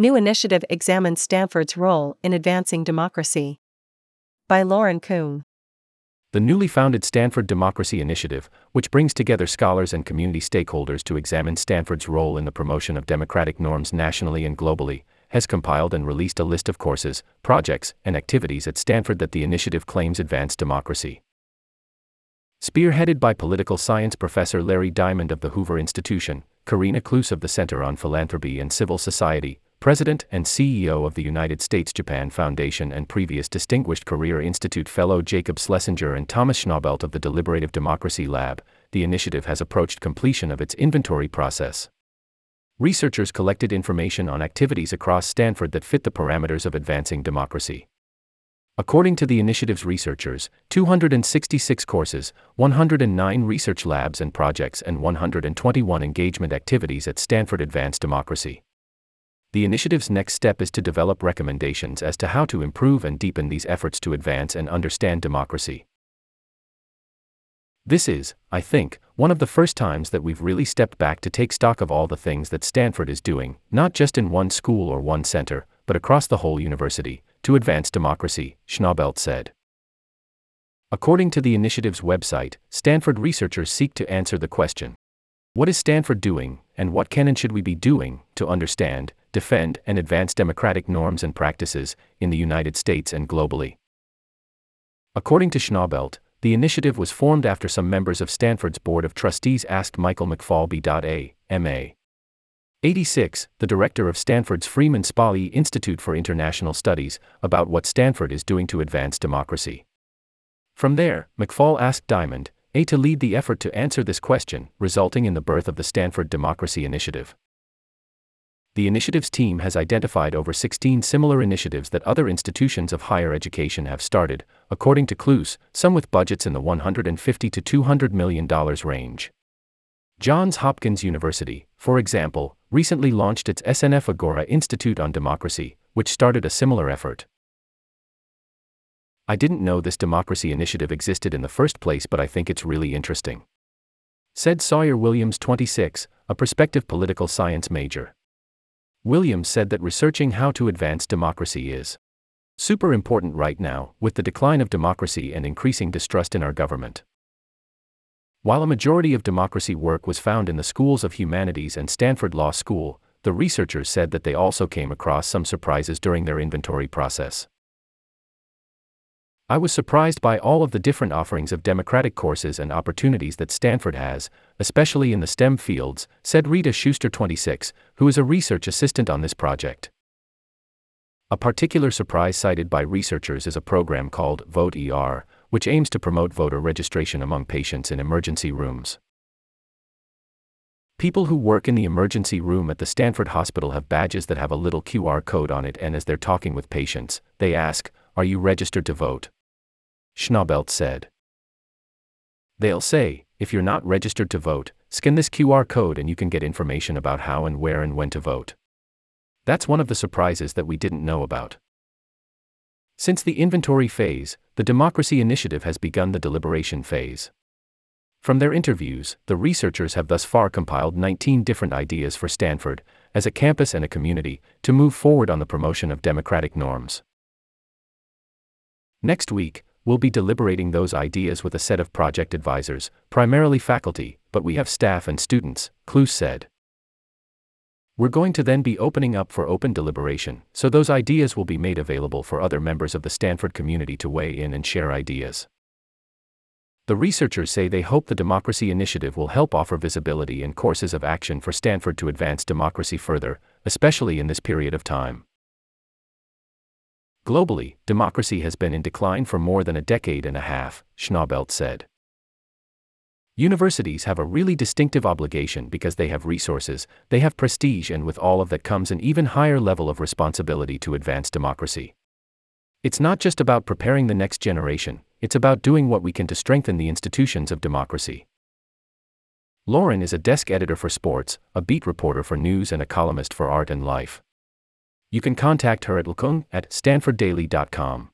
New initiative examines Stanford's role in advancing democracy. By Lauren Kung. The newly founded Stanford Democracy Initiative, which brings together scholars and community stakeholders to examine Stanford's role in the promotion of democratic norms nationally and globally, has compiled and released a list of courses, projects, and activities at Stanford that the initiative claims advance democracy. Spearheaded by political science professor Larry Diamond of the Hoover Institution, Karina Kloos of the Center on Philanthropy and Civil Society, President and CEO of the United States Japan Foundation and previous Distinguished Career Institute Fellow Jacob Schlesinger and Thomas Schnaubelt of the Deliberative Democracy Lab, the initiative has approached completion of its inventory process. Researchers collected information on activities across Stanford that fit the parameters of advancing democracy. According to the initiative's researchers, 266 courses, 109 research labs and projects, and 121 engagement activities at Stanford advance democracy. The initiative's next step is to develop recommendations as to how to improve and deepen these efforts to advance and understand democracy. This is, I think, one of the first times that we've really stepped back to take stock of all the things that Stanford is doing, not just in one school or one center, but across the whole university, to advance democracy, Schnaubelt said. According to the initiative's website, Stanford researchers seek to answer the question What is Stanford doing, and what can and should we be doing, to understand, defend, and advance democratic norms and practices in the United States and globally. According to Schnaubelt, the initiative was formed after some members of Stanford's Board of Trustees asked Michael McFaul B.A., M.A. 86, the director of Stanford's Freeman Spogli Institute for International Studies, about what Stanford is doing to advance democracy. From there, McFaul asked Diamond, A to lead the effort to answer this question, resulting in the birth of the Stanford Democracy Initiative the initiatives team has identified over 16 similar initiatives that other institutions of higher education have started, according to Kloos, some with budgets in the 150 to 200 million dollars range. Johns Hopkins University, for example, recently launched its SNF Agora Institute on Democracy, which started a similar effort. I didn't know this democracy initiative existed in the first place, but I think it's really interesting. Said Sawyer Williams, 26, a prospective political science major. Williams said that researching how to advance democracy is super important right now, with the decline of democracy and increasing distrust in our government. While a majority of democracy work was found in the schools of humanities and Stanford Law School, the researchers said that they also came across some surprises during their inventory process. I was surprised by all of the different offerings of democratic courses and opportunities that Stanford has, especially in the STEM fields, said Rita Schuster 26, who is a research assistant on this project. A particular surprise cited by researchers is a program called Vote ER, which aims to promote voter registration among patients in emergency rooms. People who work in the emergency room at the Stanford Hospital have badges that have a little QR code on it, and as they're talking with patients, they ask, Are you registered to vote? Schnaubelt said. They'll say, if you're not registered to vote, scan this QR code and you can get information about how and where and when to vote. That's one of the surprises that we didn't know about. Since the inventory phase, the Democracy Initiative has begun the deliberation phase. From their interviews, the researchers have thus far compiled 19 different ideas for Stanford, as a campus and a community, to move forward on the promotion of democratic norms. Next week, We'll be deliberating those ideas with a set of project advisors, primarily faculty, but we have staff and students, Kloos said. We're going to then be opening up for open deliberation, so those ideas will be made available for other members of the Stanford community to weigh in and share ideas. The researchers say they hope the Democracy Initiative will help offer visibility and courses of action for Stanford to advance democracy further, especially in this period of time. Globally, democracy has been in decline for more than a decade and a half, Schnaubelt said. Universities have a really distinctive obligation because they have resources, they have prestige, and with all of that comes an even higher level of responsibility to advance democracy. It's not just about preparing the next generation, it's about doing what we can to strengthen the institutions of democracy. Lauren is a desk editor for sports, a beat reporter for news, and a columnist for art and life. You can contact her at lkung at stanforddaily.com.